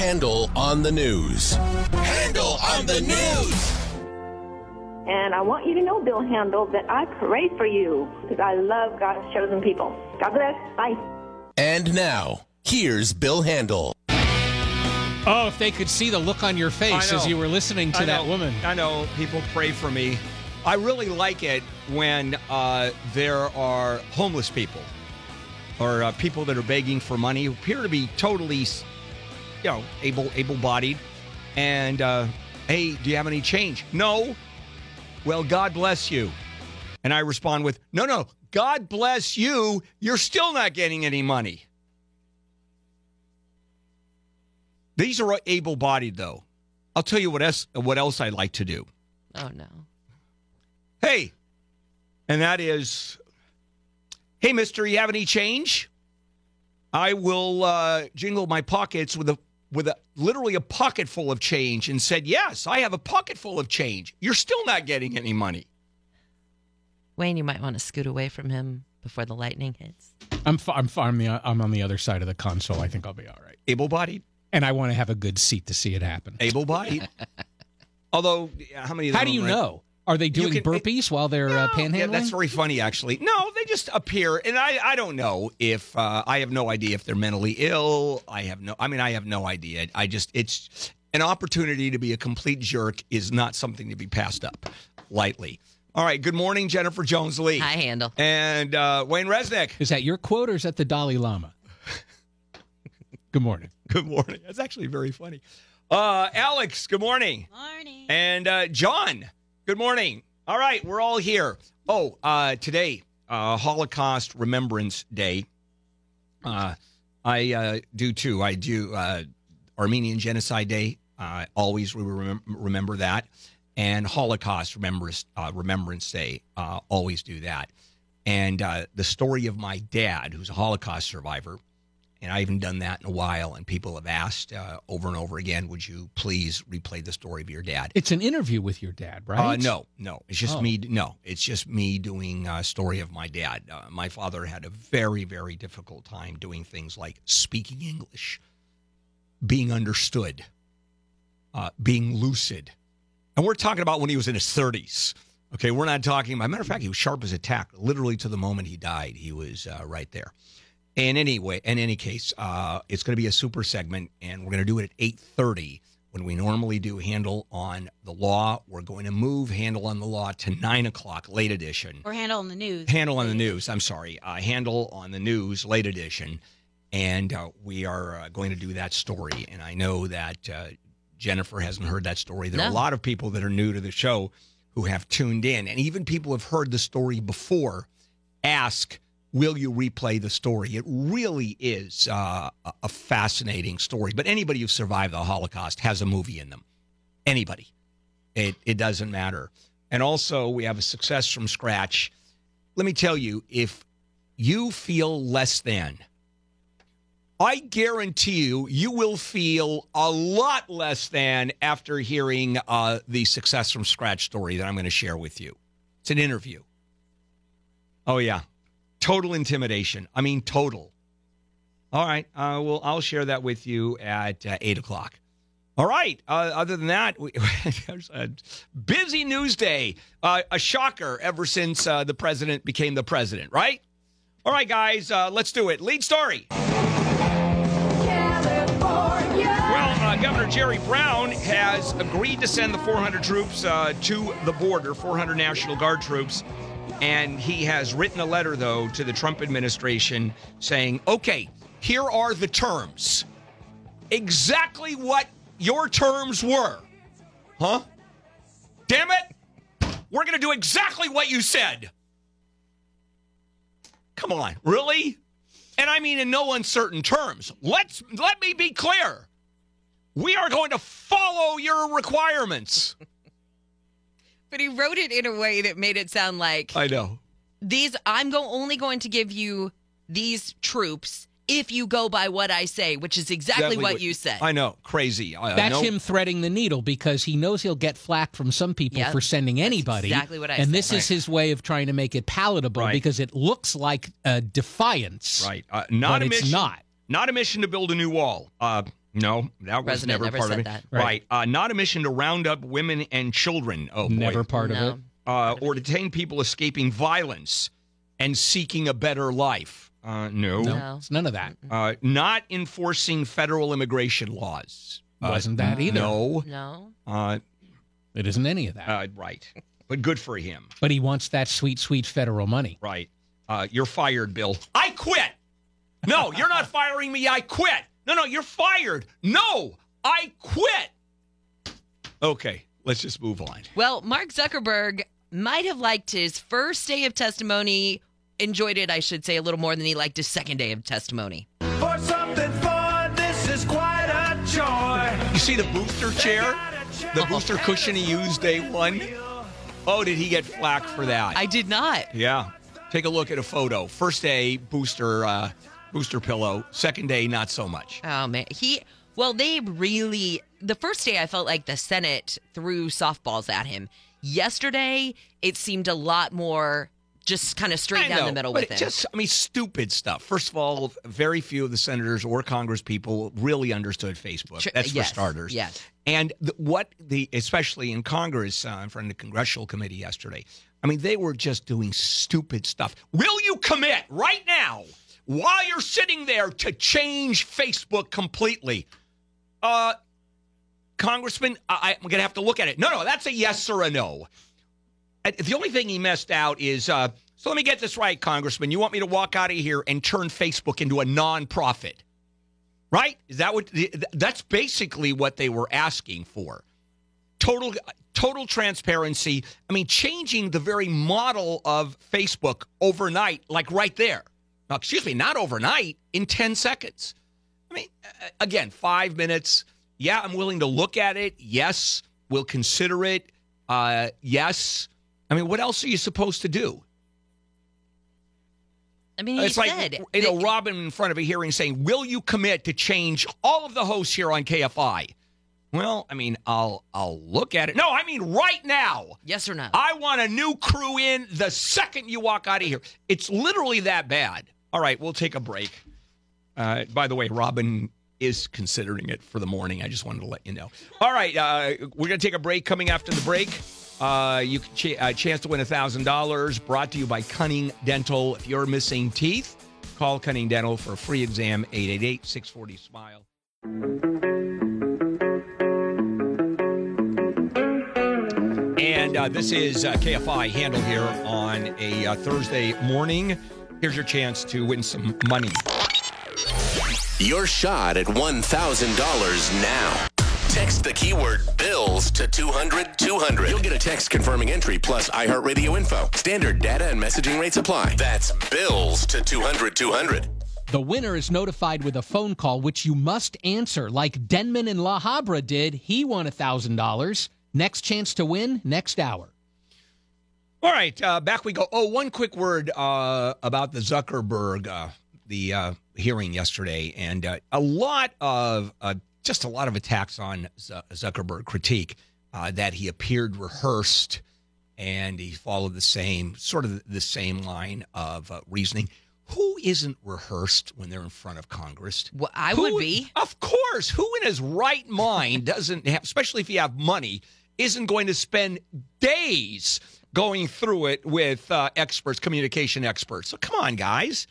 Handel on the news. Handel on the news. And I want you to know, Bill Handel, that I pray for you because I love God's chosen people. God bless. Bye. And now, here's Bill Handel. Oh, if they could see the look on your face as you were listening to I that know. woman. I know people pray for me. I really like it when uh, there are homeless people or uh, people that are begging for money who appear to be totally, you know, able able-bodied. And uh, hey, do you have any change? No. Well, God bless you. And I respond with, No, no. God bless you. You're still not getting any money. These are able-bodied, though. I'll tell you what else. What else I like to do. Oh no. Hey, and that is, hey, Mister, you have any change? I will uh, jingle my pockets with a with a literally a pocket full of change, and said, "Yes, I have a pocket full of change. You're still not getting any money." Wayne, you might want to scoot away from him before the lightning hits. I'm f- I'm f- I'm, the, I'm on the other side of the console. I think I'll be all right. Able-bodied, And I want to have a good seat to see it happen. able-bodied. Although, how many? Of How do you are- know? Are they doing can- burpees while they're uh, panhandling? Yeah, that's very funny, actually. No, they just appear, and I, I don't know if uh, I have no idea if they're mentally ill. I have no, I mean, I have no idea. I just, it's an opportunity to be a complete jerk is not something to be passed up lightly. All right. Good morning, Jennifer Jones Lee. Hi, Handel. And uh, Wayne Resnick. Is that your quote or is that the Dalai Lama? Good morning. Good morning. That's actually very funny. Uh, Alex. Good morning. Morning. And uh, John, good morning. All right, we're all here. Oh, uh, today, uh, Holocaust Remembrance Day. Uh, I uh, do too. I do uh, Armenian Genocide Day. Uh, always we remem- remember that. And Holocaust Remembrance, uh, Remembrance Day. Uh, always do that. And uh, the story of my dad, who's a Holocaust survivor, and I haven't done that in a while. And people have asked uh, over and over again, would you please replay the story of your dad? It's an interview with your dad, Uh, right? no, no. It's just Oh. me. No, it's just me doing a story of my dad. Uh, my father had a very, very difficult time doing things like speaking English, being understood, uh, being lucid. And we're talking about when he was in his 30s. Okay, we're not talking. As a matter of fact, he was sharp as a tack. Literally to the moment he died, he was uh, right there. And anyway, in any case, uh, it's going to be a super segment, and we're going to do it at eight thirty when we normally do Handel on the law. We're going to move Handel on the law to nine o'clock, late edition. Or Handel on the news. Handel on the news. I'm sorry, uh, Handel on the news, late edition, and uh, we are uh, going to do that story. And I know that uh, Jennifer hasn't heard that story. There are a No. lot of people that are new to the show who have tuned in, and even people who have heard the story before ask, "Will you replay the story?" It really is uh, a- fascinating story. But anybody who survived the Holocaust has a movie in them. Anybody, it it doesn't matter. And also, we have a success from scratch. Let me tell you, if you feel less than, I guarantee you, you will feel a lot less than after hearing uh, the success from scratch story that I'm going to share with you. It's an interview. Oh yeah, total intimidation. I mean, total. All right. Uh, well, I'll share that with you at uh, eight o'clock. All right. Uh, other than that, we, there's a busy news day. Uh, a shocker ever since uh, the president became the president, right? All right, guys, uh, let's do it. Lead story. Well, uh, Governor Jerry Brown has agreed to send the 400 troops uh, to the border, 400 National Guard troops. And he has written a letter, though, to the Trump administration saying, okay, here are the terms. Exactly what your terms were. Huh? Damn it! We're going to do exactly what you said. Come on, really? And I mean in no uncertain terms. Let's let me be clear. We are going to follow your requirements. But he wrote it in a way that made it sound like I know. these I'm go- only going to give you these troops if you go by what I say, which is exactly, what, you said. I know. Crazy. I, I That's know. him threading the needle because he knows he'll get flack from some people Yep. for sending anybody. exactly what I And said. this is his way of trying to make it palatable Right. because it looks like a defiance. Right. Uh, not But a it's mission. not. Not a mission to build a new wall. Uh, No, that was never, never part said of it. that. Right. Right. Uh, not a mission to round up women and children. Oh, boy. Never part No. of it. uh, or detain people escaping violence and seeking a better life. Uh, no. No, No. it's none of that. Uh, not enforcing federal immigration laws. Uh, Wasn't that either. No. No. Uh, It isn't any of that. uh, right. But good for him. but he wants that sweet, sweet federal money. Right. Uh, you're fired, Bill. I quit. No, you're not firing me. I quit. No, no, you're fired. No, I quit. Okay, let's just move on. Well, Mark Zuckerberg might have liked his first day of testimony, enjoyed it, I should say, a little more than he liked his second day of testimony. For something fun, this is quite a joy. You see the booster chair? The booster cushion he used day one? Oh, did he get flack for that? I did not. yeah. Take a look at a photo. First day, booster, uh, booster pillow. Second day, not so much. Oh man, he. Well, they really. The first day, I felt like the Senate threw softballs at him. Yesterday, it seemed a lot more just kind of straight I down the middle with it. Just, I mean, stupid stuff. First of all, very few of the senators or Congress people really understood Facebook. That's for yes, starters. yes. And the, what the, especially in Congress, uh, in front of the congressional committee yesterday, I mean, they were just doing stupid stuff. Will you commit right now, while you're sitting there, to change Facebook completely? Uh, Congressman, I, I'm going to have to look at it. No, no, that's a yes or a no. The only thing he messed out is uh, so let me get this right, Congressman. You want me to walk out of here and turn Facebook into a nonprofit, right? Is that what? That's basically what they were asking for. Total, total transparency. I mean, changing the very model of Facebook overnight, like right there. Excuse me, not overnight, in ten seconds. I mean, again, five minutes. Yeah, I'm willing to look at it. Yes, we'll consider it. Uh, yes. I mean, what else are you supposed to do? I mean, he it's said, like you know, Robin in front of a hearing saying, "Will you commit to change all of the hosts here on KFI?" Well, I mean, I'll I'll look at it. No, I mean right now. yes or no? I want a new crew in the second you walk out of here. It's literally that bad. All right, we'll take a break. Uh, by the way, Robin is considering it for the morning. I just wanted to let you know. All right, uh, we're going to take a break. Coming after the break, uh, you can ch- uh, chance to win thousand dollars. Brought to you by Cunning Dental. If you're missing teeth, call Cunning Dental for a free exam. 888-640 smile. And uh, this is uh, KFI Handel here on a Thursday morning. Here's your chance to win some money. Your shot at $1,000 now. Text the keyword bills to 200 200. You'll get a text confirming entry plus iHeartRadio info. Standard data and messaging rates apply. That's bills to 200 200. The winner is notified with a phone call, which you must answer, like Denman in La Habra did. He won $1,000. Next chance to win, next hour. All right, uh, back we go. Oh, one quick word uh, about the Zuckerberg, uh, the uh, hearing yesterday, and uh, a lot of uh, just a lot of attacks on Z- Zuckerberg critique uh, that he appeared rehearsed, and he followed the same sort of the same line of uh, reasoning. Who isn't rehearsed when they're in front of Congress? Well, I Who- would be. Of course. Who in his right mind doesn't have, especially if you have money, isn't going to spend days going through it with uh, experts, communication experts? So come on, guys.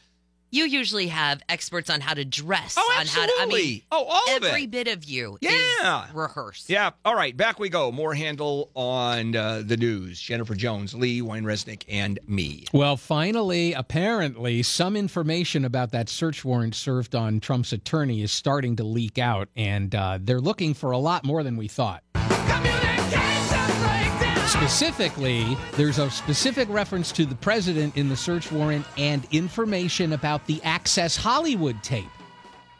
You usually have experts on how to dress, Oh, on how to. I mean, absolutely. Oh, all of it. every bit of you Yeah. is rehearsed. Yeah. All right. Back we go. More Handel on uh, the news. Jennifer Jones, Lee Wayne Resnick, and me. Well, finally, apparently, some information about that search warrant served on Trump's attorney is starting to leak out, and uh, they're looking for a lot more than we thought. Specifically, there's a specific reference to the president in the search warrant and information about the Access Hollywood tape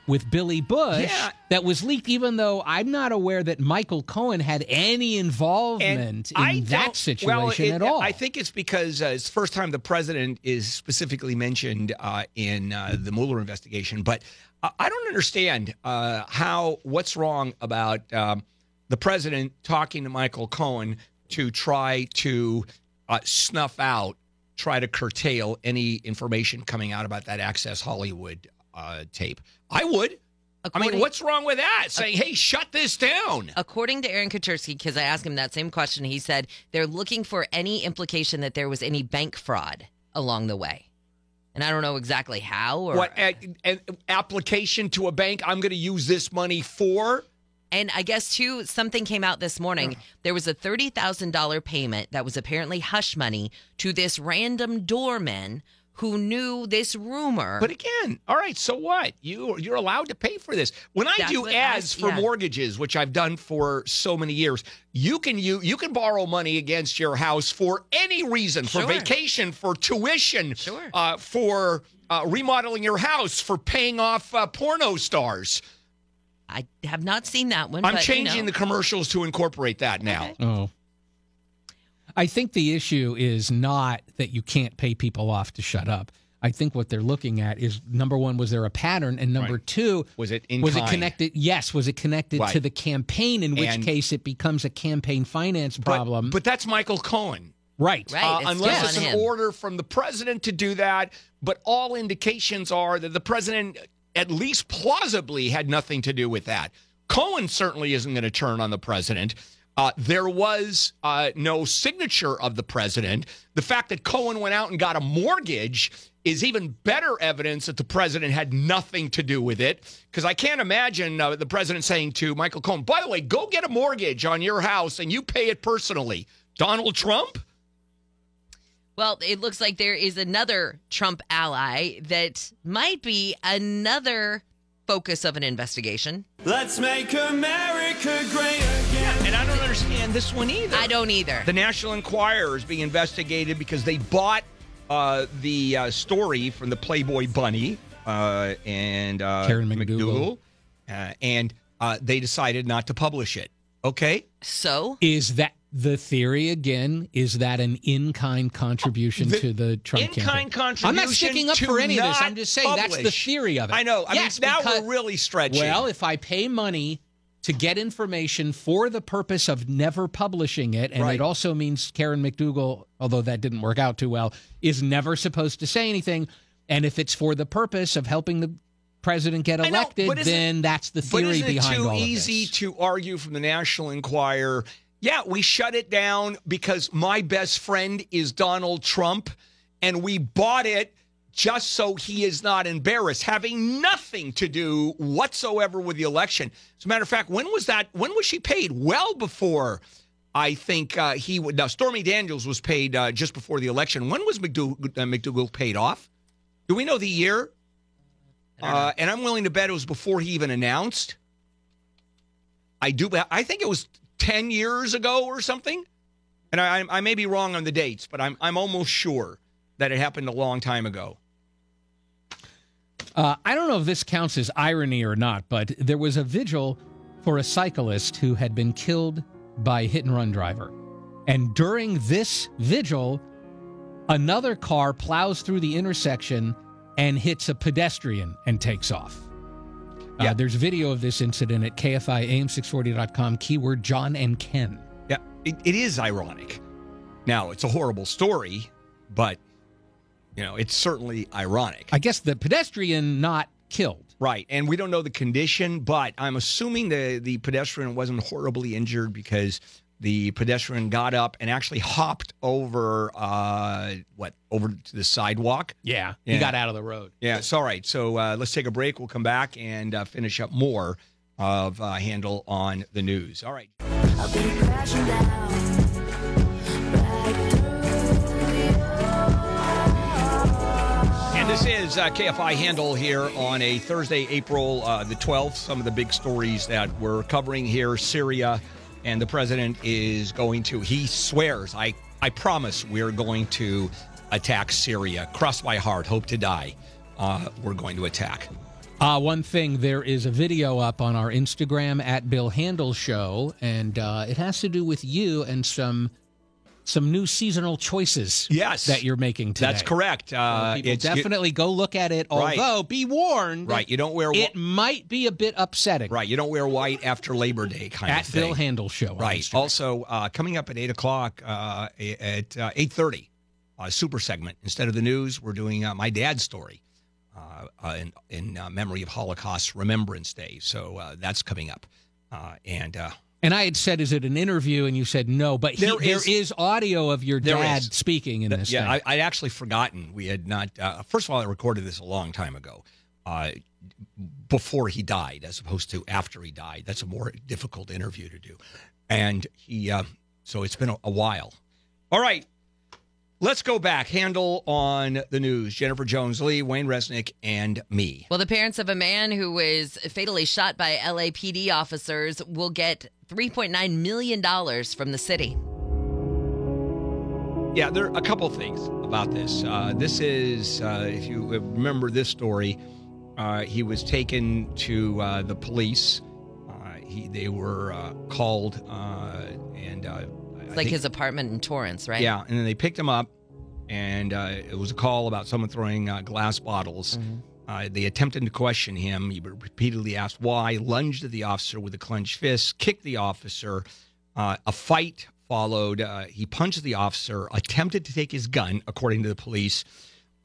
with Billy Bush Yeah. that was leaked, even though I'm not aware that Michael Cohen had any involvement in I that situation well, it- at all. I think it's because uh, it's the first time the president is specifically mentioned uh, in uh, the Mueller investigation. But I don't understand uh, how what's wrong about um, the president talking to Michael Cohen to try to uh, snuff out, try to curtail any information coming out about that Access Hollywood uh, tape. I would. I mean, what's wrong with that? Saying, "Hey, shut this down." According to Aaron Kaczynski, because I asked him that same question, he said they're looking for any implication that there was any bank fraud along the way. And I don't know exactly how or What a, an application to a bank? I'm going to use this money for. And I guess too, something came out this morning. There was a thirty thousand dollar payment that was apparently hush money to this random doorman who knew this rumor. But again, all right. So what? You you're allowed to pay for this. When I That's do ads I- for yeah. mortgages, which I've done for so many years, you can you you can borrow money against your house for any reason, for Sure. vacation, for tuition, Sure. uh, for uh, remodeling your house, for paying off uh, porno stars. I have not seen that one. I'm but, you changing know. the commercials to incorporate that now. Okay. Oh. I think the issue is not that you can't pay people off to shut up. I think what they're looking at is number one, was there a pattern? And number Right. two, Was it in was kind? it connected? Yes. Was it connected Right. to the campaign? In which And- case, it becomes a campaign finance problem. But, that's Michael Cohen. right. Right. Uh, it's unless it's an him. order from the president to do that. But all indications are that the president, at least plausibly, had nothing to do with that. Cohen certainly isn't going to turn on the president. Uh, there was uh, no signature of the president. The fact that Cohen went out and got a mortgage is even better evidence that the president had nothing to do with it. Because I can't imagine uh, the president saying to Michael Cohen, by the way, go get a mortgage on your house and you pay it personally. Donald Trump? Well, it looks like there is another Trump ally that might be another focus of an investigation. Let's make America great again. And I don't understand this one either. I don't either. The National Enquirer is being investigated because they bought uh, the uh, story from the Playboy Bunny uh, and uh, Karen McDougal. uh, and uh, they decided not to publish it. Okay, So, Is that the theory again? Is that an in-kind contribution The to the Trump in-kind campaign? contribution. I'm not sticking up for any of this. I'm just saying that's the theory of it. I know. I yes, mean, now because- we're really stretching. Well, if I pay money to get information for the purpose of never publishing it, and Right. it also means Karen McDougal, although that didn't work out too well, is never supposed to say anything. And if it's for the purpose of helping the president get know, elected, but isn't- then that's the But theory isn't it behind too all easy of this. to argue from the National Enquirer? Yeah, we shut it down because my best friend is Donald Trump, and we bought it just so he is not embarrassed, having nothing to do whatsoever with the election. As a matter of fact, when was that? When was she paid? Well before. I think uh, he would. Now, Stormy Daniels was paid uh, just before the election. When was McDougal, uh, McDougal paid off? Do we know the year? Uh, and I'm willing to bet it was before he even announced. I do. I think it was ten years ago or something. And I, I may be wrong on the dates, but I'm I'm almost sure that it happened a long time ago. Uh, I don't know if this counts as irony or not, but there was a vigil for a cyclist who had been killed by a hit and run driver. And during this vigil, another car plows through the intersection and hits a pedestrian and takes off. Yeah. Uh, there's video of this incident at KFIAM640.com, keyword John and Ken. Yeah, it, it is ironic. Now it's a horrible story, but you know it's certainly ironic. I guess the pedestrian not killed. Right, and we don't know the condition, but I'm assuming the the pedestrian wasn't horribly injured because the pedestrian got up and actually hopped over uh what over to the sidewalk. Yeah, Yeah. he got out of the road. Yeah, it's all right. So uh, let's take a break. We'll come back and uh, finish up more of uh, Handel on the news. All right. I'll be crashing down And this is uh, KFI Handel here on a Thursday, April uh, the 12th. Some of the big stories that we're covering here Syria, and the president is going to, he swears, I, I promise we're going to attack Syria. Cross my heart, hope to die. Uh, we're going to attack. Uh, one thing, there is a video up on our Instagram at Bill Handel Show, and uh, it has to do with you and some some new seasonal choices. Yes. that you're making today. That's correct. Uh, people it's- definitely go look at it. Right. Although, be warned, Right, you don't wear It might be a bit upsetting. Right, you don't wear white after Labor Day kind At of thing. Bill Handel Show. Right. Also, uh, coming up at eight o'clock uh, at uh, eight thirty, a super segment instead of the news. We're doing uh, my dad's story. uh, uh, in, in uh, memory of Holocaust Remembrance Day. So uh, that's coming up. Uh, and uh, And I had said, "Is it an interview?" And you said no. But he, There there is- is audio of your dad is. speaking in this. yeah, thing. I, I'd actually forgotten. We had not. Uh, first of all, I recorded this a long time ago, uh, before he died, as opposed to after he died. That's a more difficult interview to do, and he. Uh, so it's been a, a while. All right, let's go back. Handel on the news: Jennifer Jones Lee, Wayne Resnick, and me. Well, the parents of a man who was fatally shot by LAPD officers will get $3.9 million from the city. Yeah, there are a couple of things about this. Uh, this is, uh, if you remember this story, uh, he was taken to uh, the police. Uh, he, they were uh, called, uh, and uh, It's like think- his apartment in Torrance, right? yeah, and then they picked him up, and uh, it was a call about someone throwing uh, glass bottles. Uh, they attempted to question him. He repeatedly asked why, lunged at the officer with a clenched fist, kicked the officer. Uh, a fight followed. Uh, he punched the officer, attempted to take his gun, according to the police.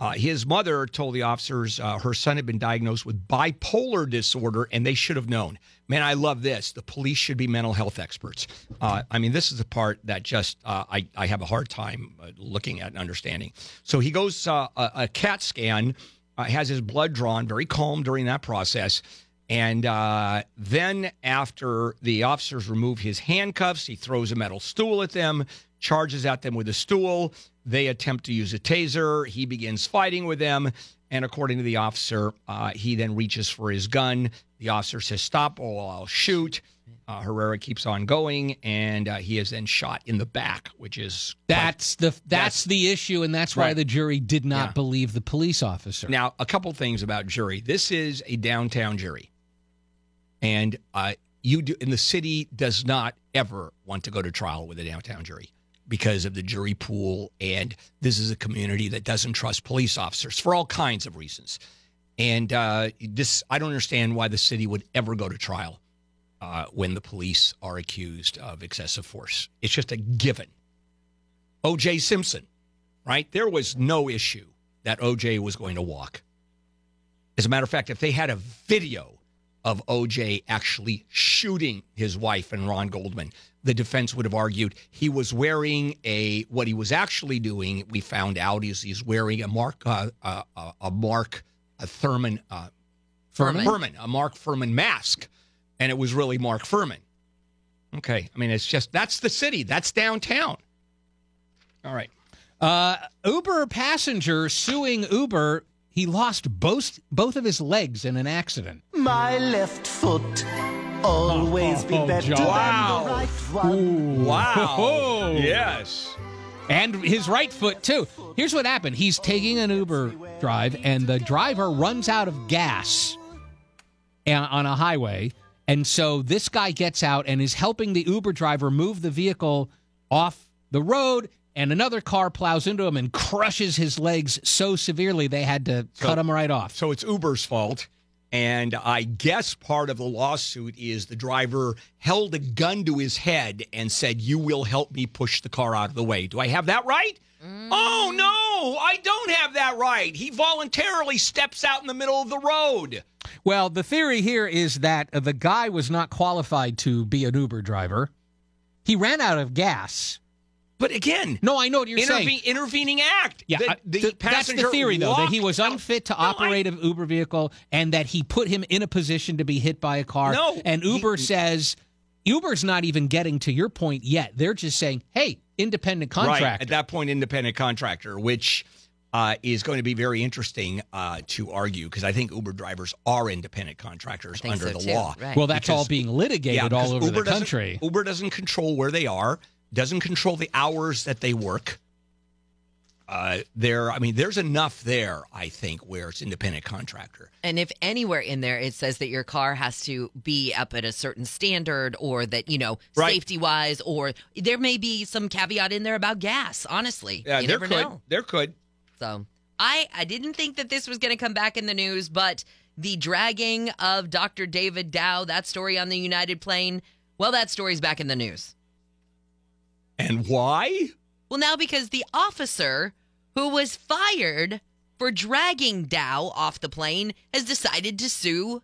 Uh, his mother told the officers uh, her son had been diagnosed with bipolar disorder and they should have known. Man, I love this. The police should be mental health experts. Uh, I mean, this is the part that just uh, I, I have a hard time uh, looking at and understanding. So he goes uh, a, a CAT scan, has his blood drawn, very calm during that process. And then, after the officers remove his handcuffs, he throws a metal stool at them, charges at them with a stool. They attempt to use a taser. He begins fighting with them. And according to the officer, uh, he then reaches for his gun. The officer says, Stop, or I'll shoot. Uh, Herrera keeps on going, and uh, he is then shot in the back, which is quite- that's the that's, That's- the issue, and that's why Right. the jury did not Yeah. believe the police officer. Now, a couple things about jury. This is a downtown jury, and uh, you do, and the city does not ever want to go to trial with a downtown jury because of the jury pool, and this is a community that doesn't trust police officers for all kinds of reasons. And uh, this, I don't understand why the city would ever go to trial uh, when the police are accused of excessive force. It's just a given. O.J. Simpson, right? There was no issue that O.J. was going to walk. As a matter of fact, if they had a video of O.J. actually shooting his wife and Ron Goldman, the defense would have argued he was wearing a. What he was actually doing, we found out, is he's wearing a Mark, uh, uh, uh, a Mark, a Thurman, uh, Fuhrman? Fuhrman, a Mark Fuhrman mask, and it was really Mark Fuhrman. Okay, I mean, it's just that's the city, that's downtown. All right. Uh, Uber passenger suing Uber. He lost both both of his legs in an accident. My left foot always be Oh, better John. than Wow. the right one. Wow. Oh. Yes. and his right foot too. Here's what happened: he's taking an Uber drive, and the driver runs out of gas on a highway, and so this guy gets out and is helping the Uber driver move the vehicle off the road. And another car plows into him and crushes his legs so severely they had to cut him right off. So it's Uber's fault. And I guess part of the lawsuit is the driver held a gun to his head and said, You will help me push the car out of the way. Do I have that right? Oh, no, I don't have that right. He voluntarily steps out in the middle of the road. Well, the theory here is that uh, the guy was not qualified to be an Uber driver. He ran out of gas. But again, No, I know what you're saying. intervening act. Yeah, The- I- the th- that's the theory, though, that he was out. unfit to No, I- operate an Uber vehicle and that he put him in a position to be hit by a car. No, and he- Uber says Uber's not even getting to your point yet. They're just saying, "Hey, independent contractor." Right. At that point, independent contractor, which uh, is going to be very interesting uh, to argue because I think Uber drivers are independent contractors under so, the too. law. Right. well, that's all being litigated because all over Uber the doesn't- country. Uber doesn't control where they are, doesn't control the hours that they work. Uh, there, I mean, there's enough there, I think, where it's independent contractor. And if anywhere in there it says that your car has to be up at a certain standard or that, you know, Right. safety wise, or there may be some caveat in there about gas, honestly. Yeah, you there could, know. there could. So I, I didn't think that this was going to come back in the news, but the dragging of Dr. David Dao, that story on the United plane, well, that story's back in the news. And why? Well, now because the officer who was fired for dragging Dao off the plane has decided to sue,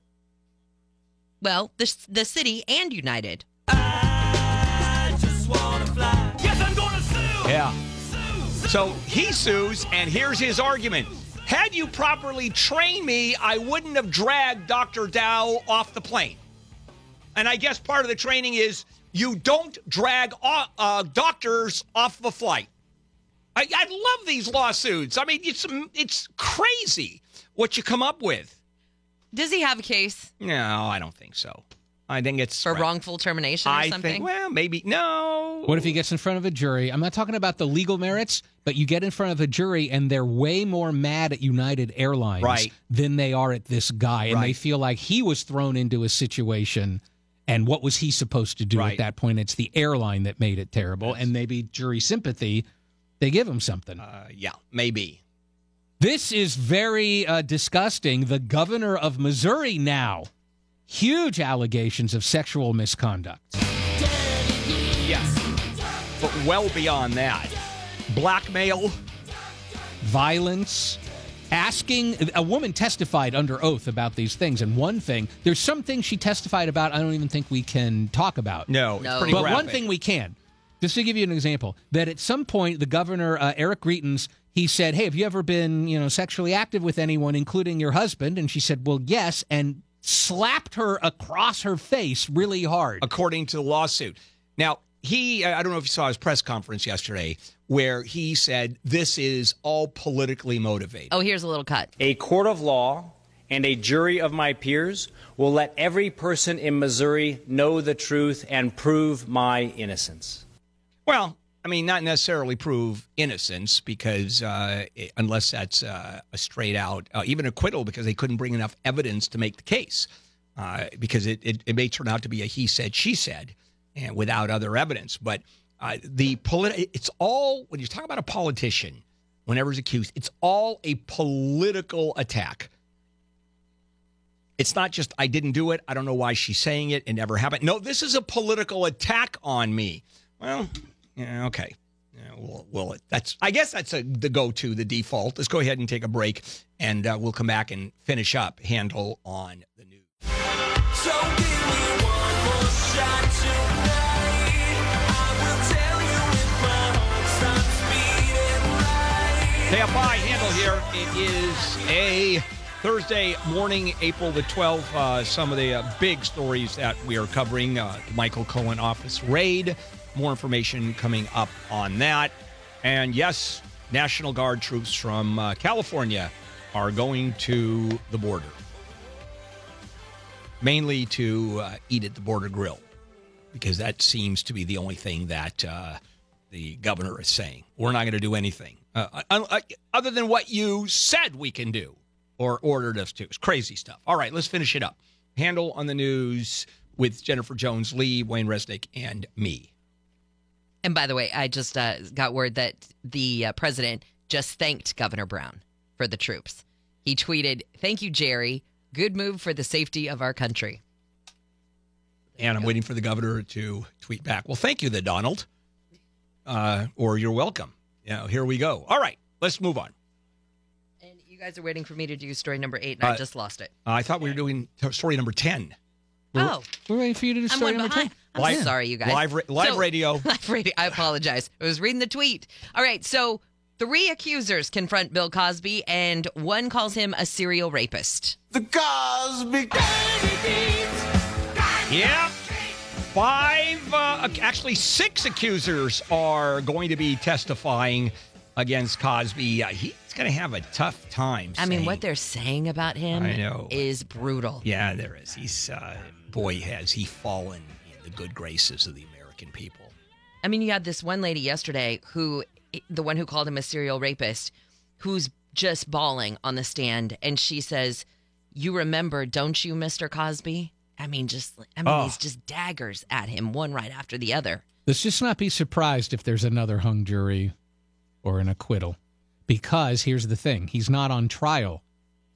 well, the, the city and United. I just wanna fly. Yes, I'm sue. Yeah. Sue. So he sues, and here's his argument. Had you properly trained me, I wouldn't have dragged Dr. Dao off the plane. And I guess part of the training is you don't drag uh, doctors off the flight. I, I love these lawsuits. I mean, it's it's crazy what you come up with. Does he have a case No, I don't think so. I think it's for wrongful termination or I something? think well, maybe no. What if he gets in front of a jury? I'm not talking about the legal merits, but you get in front of a jury and they're way more mad at United Airlines Right. than they are at this guy. And they feel like he was thrown into a situation. And what was he supposed to do Right. at that point? It's the airline that made it terrible. And maybe jury sympathy, they give him something. Uh, yeah, maybe. This is very uh, disgusting. The governor of Missouri now, huge allegations of sexual misconduct. Yes. But well beyond that. Blackmail. violence, asking a woman testified under oath about these things. And one thing, there's some things she testified about I don't even think we can talk about. No, it's No. pretty but one thing we can, just to give you an example, that at some point the governor uh, Eric Greitens he said, "Hey, have you ever been, you know, sexually active with anyone, including your husband?" And she said, "Well, yes," and slapped her across her face really hard. according to the lawsuit. Now, he, I don't know if you saw his press conference yesterday, where he said this is all politically motivated. Oh, here's a little cut. A court of law and a jury of my peers will let every person in Missouri know the truth and prove my innocence. Well, I mean, not necessarily prove innocence because uh, it- unless that's uh, a straight out, uh, even acquittal, because they couldn't bring enough evidence to make the case. Uh, because it, it, it may turn out to be a he said, she said, and without other evidence. But uh, the polit- it's all, when you talk about a politician, whenever he's accused, it's all a political attack. It's not just I didn't do it. I don't know why she's saying it. It never happened. No, this is a political attack on me. Well, yeah, okay. Yeah, well, well, that's I guess that's a, the go-to, the default. Let's go ahead and take a break, and uh, we'll come back and finish up Handel on the news. So heart stops beating right. Hey, by Handel here. It is a Thursday morning, April the 12th. Uh, some of the uh, big stories that we are covering uh, the Michael Cohen office raid. More information coming up on that. And yes, National Guard troops from uh, California are going to the border, mainly to uh, eat at the border grill, because that seems to be the only thing that uh, the governor is saying. We're not going to do anything uh, uh, other than what you said we can do or ordered us to. It's crazy stuff. All right, let's finish it up. Handel on the news with Jennifer Jones, Lee, Wayne Resnick, and me. And by the way, I just uh, got word that the uh, president just thanked Governor Brown for the troops. He tweeted, Thank you, Jerry. Good move for the safety of our country. And I'm waiting for the governor to tweet back. Well, thank you, the Donald. Uh, or you're welcome. You know, here we go. All right, let's move on. And you guys are waiting for me to do story number eight, and I Uh, just lost it. I thought we were doing t- story number 10. Oh, We're waiting for you to do I'm story number behind. 10. I'm Live- sorry, you guys. live ra- live radio. Live radio. I apologize. I was reading the tweet. All right, so three accusers confront Bill Cosby, and one calls him a serial rapist. The Cosby Yeah. Five, uh, actually six accusers are going to be testifying against Cosby. Uh, he's going to have a tough time. I mean, what they're saying about him I know. is brutal. Yeah, there is. He's, uh, boy, has he fallen in the good graces of the American people. I mean, you had this one lady yesterday who, the one who called him a serial rapist, who's just bawling on the stand, and she says, "You remember, don't you, Mr. Cosby?" I mean, just, I mean, Oh. he's just daggers at him, one right after the other. Let's just not be surprised if there's another hung jury or an acquittal. Because here's the thing he's not on trial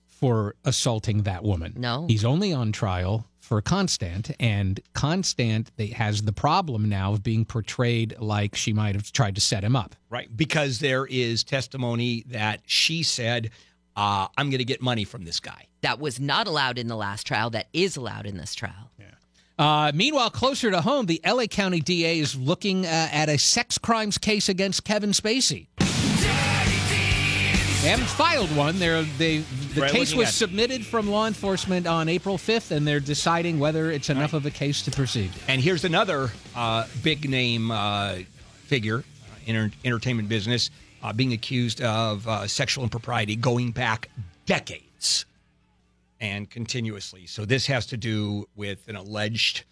for assaulting that woman. No. He's only on trial for Constand, and Constand has the problem now of being portrayed like she might have tried to set him up. Right. Because there is testimony that she said, uh, I'm going to get money from this guy. That was not allowed in the last trial. That is allowed in this trial. Uh, meanwhile, closer to home, the LA County DA is looking uh, at a sex crimes case against Kevin Spacey. They haven't filed one. They're, they the Right, case was at submitted from law enforcement on April 5th, and they're deciding whether it's enough of a case to proceed. And here's another uh, big name uh, figure in enter- entertainment business uh, being accused of uh, sexual impropriety going back decades and continuously. So this has to do with an alleged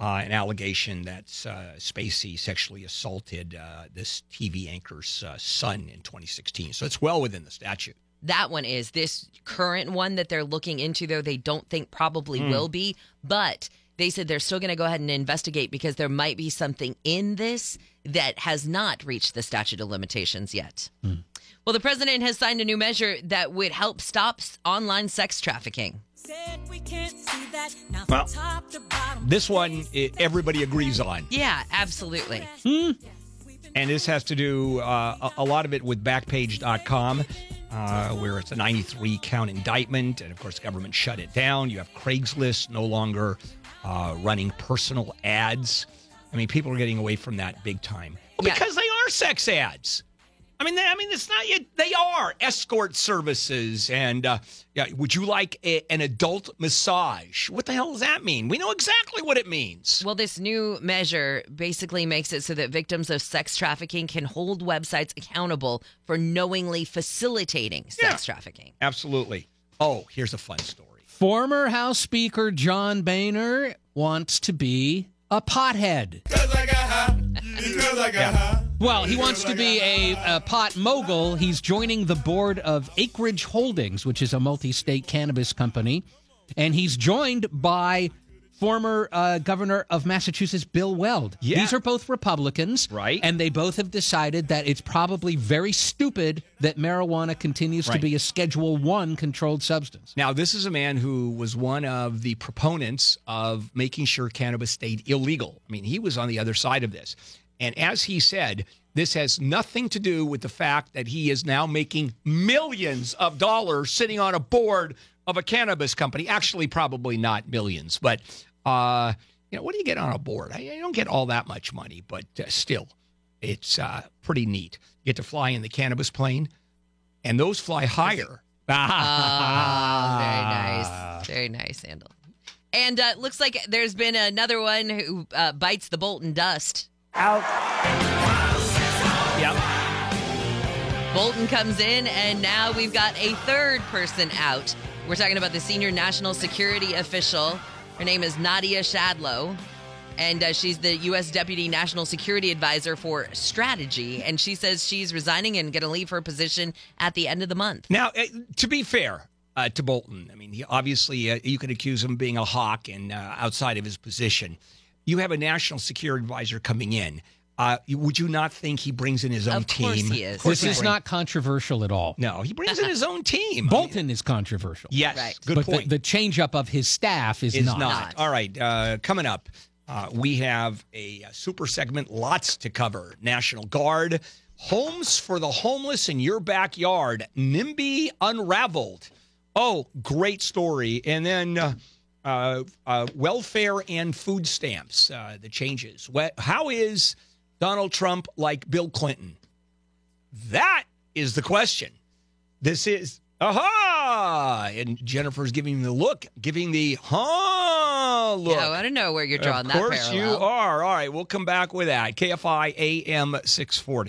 uh, an allegation that uh, Spacey sexually assaulted uh, this TV anchor's uh, son in 2016. So it's well within the statute. That one is. This current one that they're looking into, though, they don't think probably Hmm. will be, but they said they're still going to go ahead and investigate because there might be something in this that has not reached the statute of limitations yet. Well, the president has signed a new measure that would help stop online sex trafficking. Well, this one i everybody agrees on. Yeah, absolutely. And this has to do uh, a, a lot of it with Backpage.com, uh, where it's a 93 count indictment. And of course, the government shut it down. You have Craigslist no longer uh, running personal ads. I mean, people are getting away from that big time Well, Yeah. because they are sex ads. I mean, they, I mean, it's not yet. They are escort services, and uh, yeah. Would you like a, an adult massage? What the hell does that mean? We know exactly what it means. Well, this new measure basically makes it so that victims of sex trafficking can hold websites accountable for knowingly facilitating sex trafficking. Absolutely. Oh, here's a fun story. Former House Speaker John Boehner wants to be a pothead. Well, he wants to be a, a pot mogul. He's joining the board of Acreage Holdings, which is a multi state cannabis company. And he's joined by former uh, governor of Massachusetts, Bill Weld. Yeah. These are both Republicans. Right. And they both have decided that it's probably very stupid that marijuana continues to be a Schedule One controlled substance. Now, this is a man who was one of the proponents of making sure cannabis stayed illegal. I mean, he was on the other side of this. And as he said, this has nothing to do with the fact that he is now making millions of dollars sitting on a board of a cannabis company. Actually, probably not millions, but uh, you know, what do you get on a board? I, I don't get all that much money, but uh, still, it's uh, pretty neat. You get to fly in the cannabis plane, and those fly higher. Oh, very nice. Very nice, Sandal. And uh, looks like there's been another one who uh, bites the Bolton dust. Yep. Bolton comes in, and now we've got a third person out. We're talking about the senior national security official. Her name is Nadia Schadlow, and uh, she's the U.S. Deputy National Security Advisor for Strategy. And she says she's resigning and going to leave her position at the end of the month. Now, uh, to be fair uh, to Bolton, I mean, he obviously uh, you could accuse him of being a hawk and uh, outside of his position. You have a national security advisor coming in. Uh, would you not think he brings in his own Of course team? he is. Of course This he is brings- not controversial at all. No, he brings in his own team. I mean, Bolton is controversial. yes, Right. good but point. The, the change up of his staff is, is not. not. All right, uh, coming up, uh, we have a, uh super segment, lots to cover. National Guard, homes for the homeless in your backyard, NIMBY unraveled. Oh, great story. And then uh, uh, welfare and food stamps, uh, the changes. How is Donald Trump like Bill Clinton? That is the question. This is aha, and Jennifer's giving the look, giving the huh look. Yeah, I to know where you're drawing of that course parallel. you are. All right, we'll come back with that. KFI AM 640.